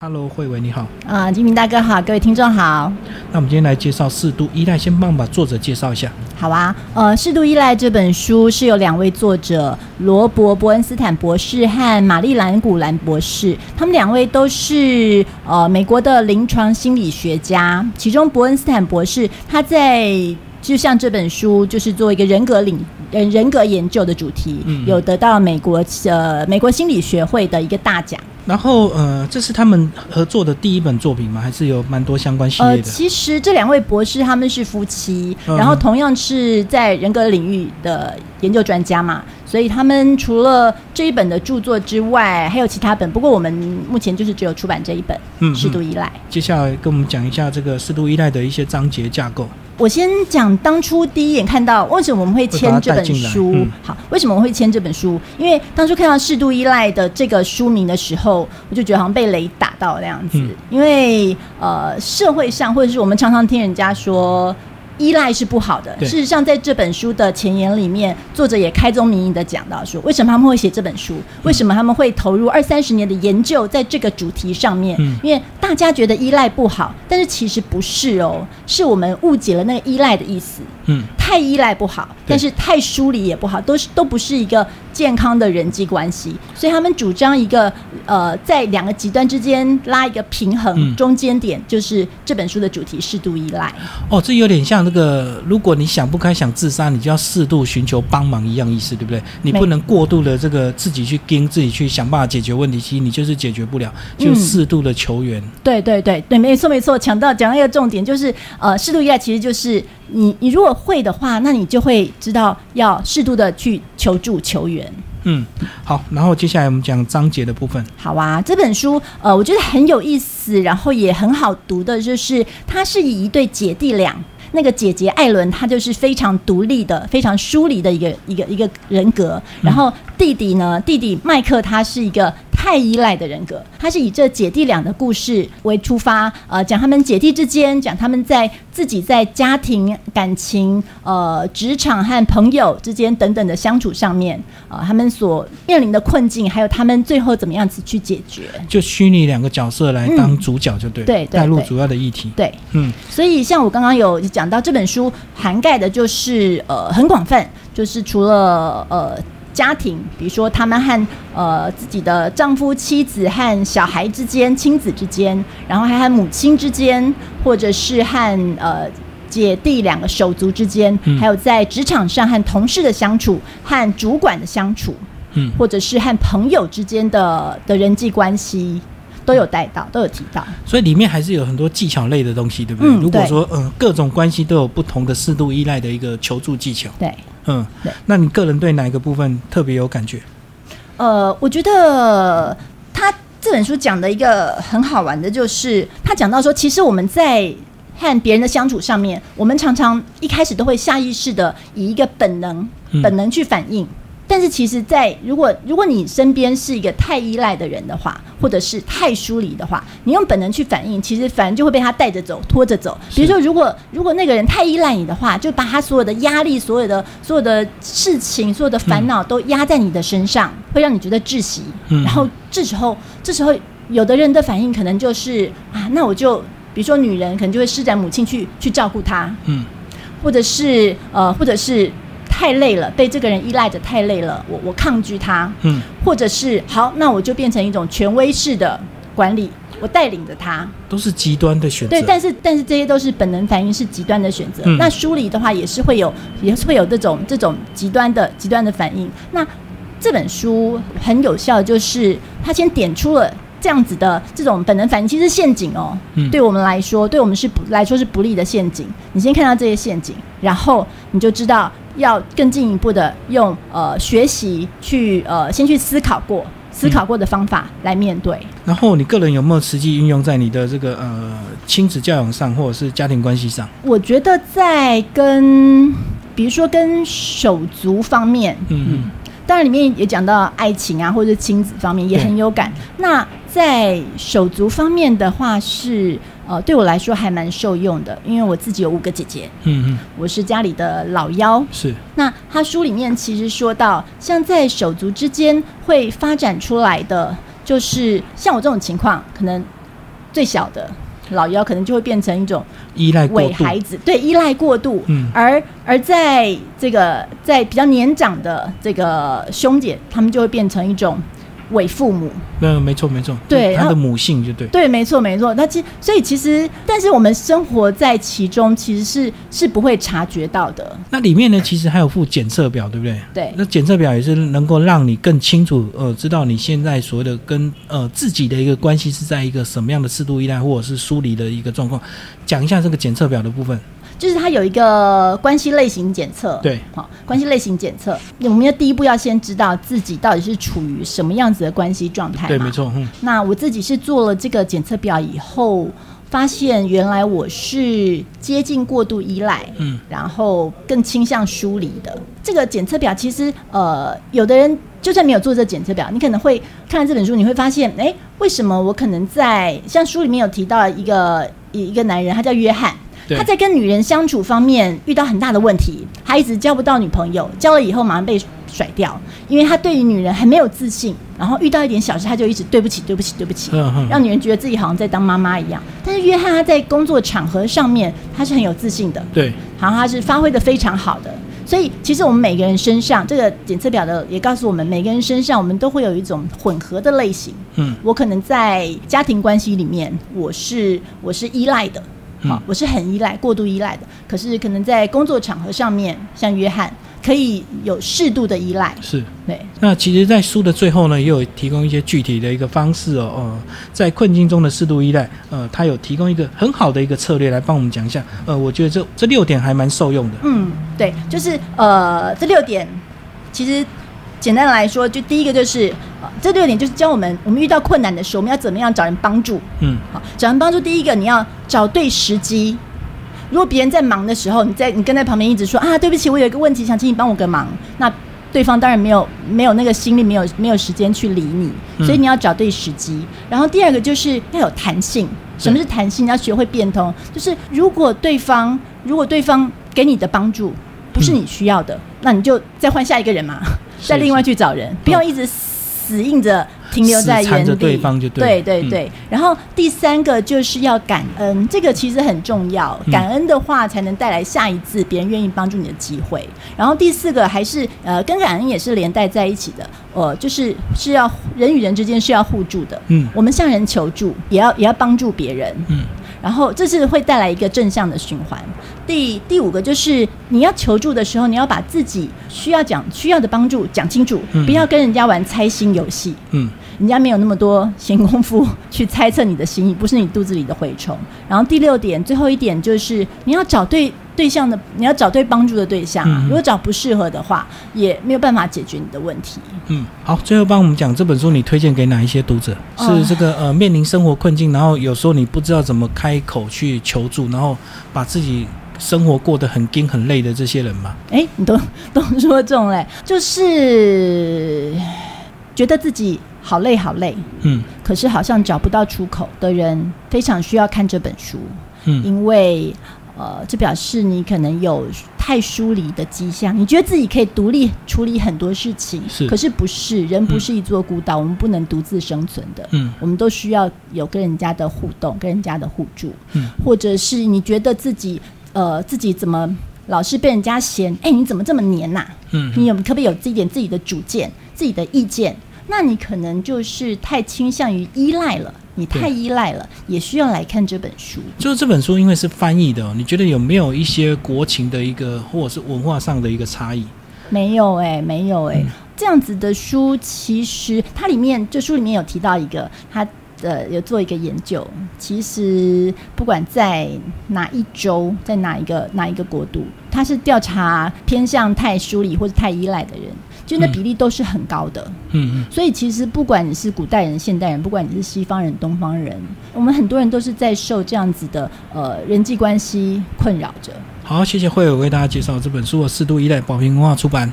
Hello，慧伟你好。啊，金明大哥好，各位听众好。那我们今天来介绍《适度依赖》，先帮我把作者介绍一下。好啊，呃，《适度依赖》这本书是由两位作者罗伯·伯恩斯坦博士和玛丽兰·古兰博士，他们两位都是呃美国的临床心理学家。其中伯恩斯坦博士他在就像这本书就是做一个人格领人人格研究的主题，有得到美国呃美国心理学会的一个大奖。然后，呃，这是他们合作的第一本作品吗？还是有蛮多相关系列的？其实这两位博士他们是夫妻，然后同样是在人格领域的研究专家嘛，所以他们除了这一本的著作之外，还有其他本。不过我们目前就是只有出版这一本《适度依赖》。接下来跟我们讲一下这个《适度依赖》的一些章节架构。我先讲当初第一眼看到为什么我们会签这本书。好，为什么我会签这本书？因为当初看到《适度依赖》的这个书名的时候，我就觉得好像被雷打到那样子。因为呃，社会上或者是我们常常听人家说。依赖是不好的。事实上，在这本书的前言里面，作者也开宗明义的讲到说，为什么他们会写这本书？为什么他们会投入二三十年的研究在这个主题上面？因为大家觉得依赖不好，但是其实不是哦，是我们误解了那个依赖的意思。嗯，太依赖不好，但是太疏离也不好，都是都不是一个健康的人际关系。所以他们主张一个呃，在两个极端之间拉一个平衡，中间点就是这本书的主题：适度依赖。哦，这有点像。那个，如果你想不开想自杀，你就要适度寻求帮忙一样意思，对不对？你不能过度的这个自己去跟自己去想办法解决问题，其实你就是解决不了，就适度的求援。对对对对，没错没错，讲到讲到一个重点，就是呃，适度依赖其实就是你你如果会的话，那你就会知道要适度的去求助求援。嗯，好，然后接下来我们讲章节的部分。好啊，这本书呃，我觉得很有意思，然后也很好读的，就是它是以一对姐弟俩。那个姐姐艾伦，她就是非常独立的、非常疏离的一个一个一个人格。然后弟弟呢，弟弟麦克他是一个。太依赖的人格，他是以这姐弟俩的故事为出发，呃，讲他们姐弟之间，讲他们在自己在家庭、感情、呃，职场和朋友之间等等的相处上面，呃，他们所面临的困境，还有他们最后怎么样子去解决。就虚拟两个角色来当主角就对，对，带入主要的议题。对，嗯，所以像我刚刚有讲到，这本书涵盖的就是呃很广泛，就是除了呃。家庭，比如说他们和呃自己的丈夫、妻子和小孩之间、亲子之间，然后还和母亲之间，或者是和呃姐弟两个手足之间，还有在职场上和同事的相处、和主管的相处，嗯，或者是和朋友之间的的人际关系。都有带到，都有提到，所以里面还是有很多技巧类的东西，对不对？如果说嗯，各种关系都有不同的适度依赖的一个求助技巧，对，嗯，那你个人对哪一个部分特别有感觉？呃，我觉得他这本书讲的一个很好玩的，就是他讲到说，其实我们在和别人的相处上面，我们常常一开始都会下意识的以一个本能、本能去反应。但是其实，在如果如果你身边是一个太依赖的人的话，或者是太疏离的话，你用本能去反应，其实反而就会被他带着走、拖着走。比如说，如果如果那个人太依赖你的话，就把他所有的压力、所有的所有的事情、所有的烦恼都压在你的身上，会让你觉得窒息。然后这时候，这时候有的人的反应可能就是啊，那我就比如说女人可能就会施展母亲去去照顾他，嗯，或者是呃，或者是。太累了，被这个人依赖着太累了，我我抗拒他，嗯，或者是好，那我就变成一种权威式的管理，我带领着他，都是极端的选择。对，但是但是这些都是本能反应，是极端的选择。那梳理的话，也是会有，也是会有这种这种极端的极端的反应。那这本书很有效，就是他先点出了。这样子的这种本能反应其实陷阱哦，对我们来说，对我们是不来说是不利的陷阱。你先看到这些陷阱，然后你就知道要更进一步的用呃学习去呃先去思考过思考过的方法来面对。然后你个人有没有实际运用在你的这个呃亲子教养上，或者是家庭关系上？我觉得在跟比如说跟手足方面，嗯嗯。当然，里面也讲到爱情啊，或者亲子方面也很有感。那在手足方面的话，是呃，对我来说还蛮受用的，因为我自己有五个姐姐，嗯嗯，我是家里的老幺。是。那他书里面其实说到，像在手足之间会发展出来的，就是像我这种情况，可能最小的老幺可能就会变成一种依赖伪孩子，对，依赖过度。嗯而而在这个在比较年长的这个兄姐，他们就会变成一种伪父母。那没错没错，对他的母性就对，对，没错，没错。那其所以其实，但是我们生活在其中，其实是是不会察觉到的。那里面呢，其实还有附检测表，对不对？对那检测表也是能够让你更清楚，呃，知道你现在所谓的跟呃自己的一个关系是在一个什么样的适度依赖或者是疏离的一个状况。讲一下这个检测表的部分。就是它有一个关系类型检测，对，好，关系类型检测，我们要第一步要先知道自己到底是处于什么样子的关系状态，对，没。错，嗯，那我自己是做了这个检测表以后，发现原来我是接近过度依赖，嗯，然后更倾向疏离的。这个检测表其实，呃，有的人就算没有做这个检测表，你可能会看了这本书，你会发现，哎，为什么我可能在像书里面有提到一个一一个男人，他叫约翰。对他在跟女人相处方面遇到很大的问题，他一直交不到女朋友，交了以后马上被甩掉，因为他对于女人很没有自信，然后遇到一点小事他就一直对不起、对不起、对不起，让女人觉得自己好像在当妈妈一样。但是约翰他在工作场合上面他是很有自信的，对，好像他是发挥的非常好的。所以其实我们每个人身上，这个检测表的也告诉我们，每个人身上我们都会有一种混合的类型。嗯我可能在家庭关系里面，我是我是依赖的，好、嗯我是很依赖、过度依赖的。可是可能在工作场合上面，像约翰可以有适度的依赖，是。对，那其实，在书的最后呢，也有提供一些具体的一个方式哦，呃，在困境中的适度依赖，呃，他有提供一个很好的一个策略来帮我们讲一下，呃，我觉得这这六点还蛮受用的。嗯，对，就是呃这六点，其实简单来说，就第一个就是呃这六点就是教我们，我们遇到困难的时候，我们要怎么样找人帮助。嗯，好，找人帮助，第一个你要找对时机。如果别人在忙的时候，你在你跟在旁边一直说啊，对不起，我有一个问题想请你帮我个忙，那对方当然没有没有那个心力，没有没有时间去理你，嗯所以你要找对时机。然后第二个就是要有弹性。什么是弹性？你要学会变通。就是如果对方如果对方给你的帮助不是你需要的，那你就再换下一个人嘛，是再另外去找人，不要一直死硬着停留在原地。对方就对嗯对对对。然后第三个就是要感恩，这个其实很重要。嗯感恩的话，才能带来下一次别人愿意帮助你的机会。然后第四个还是呃，跟感恩也是连带在一起的。呃，就是是要人与人之间是要互助的。嗯我们向人求助，也要也要帮助别人。嗯然后这是会带来一个正向的循环。第第五个就是你要求助的时候，你要把自己需要讲需要的帮助讲清楚，嗯不要跟人家玩猜心游戏。嗯人家没有那么多闲工夫去猜测你的心意，不是你肚子里的蛔虫。然后第六点，最后一点就是你要找对对象的，你要找对帮助的对象啊。嗯如果找不适合的话，也没有办法解决你的问题。嗯，好，最后帮我们讲这本书，你推荐给哪一些读者？哦是这个呃面临生活困境，然后有时候你不知道怎么开口去求助，然后把自己生活过得很紧很累的这些人吗？哎，你都 都说中嘞，就是觉得自己好累好累，嗯可是好像找不到出口的人，非常需要看这本书。嗯因为呃，这表示你可能有太疏离的迹象，你觉得自己可以独立处理很多事情，是可是不是人不是一座孤岛，我们不能独自生存的，嗯。我们都需要有跟人家的互动，跟人家的互助，嗯。或者是你觉得自己呃自己怎么老是被人家嫌，哎，你怎么这么黏呐、嗯？你有可不可以有自己点自己的主见、自己的意见？那你可能就是太倾向于依赖了，你太依赖了，也需要来看这本书。就是这本书因为是翻译的、哦，你觉得有没有一些国情的一个或者是文化上的一个差异？没有哎、没有哎、嗯这样子的书其实它里面这书里面有提到一个，它呃有做一个研究，其实不管在哪一周，在哪一个哪一个国度，他是调查偏向太疏离或者太依赖的人，就那嗯比例都是很高的。嗯嗯所以其实不管你是古代人、现代人，不管你是西方人、东方人，我们很多人都是在受这样子的呃人际关系困扰着。好，谢谢慧友为大家介绍这本书我《适度依赖》，宝瓶文化出版。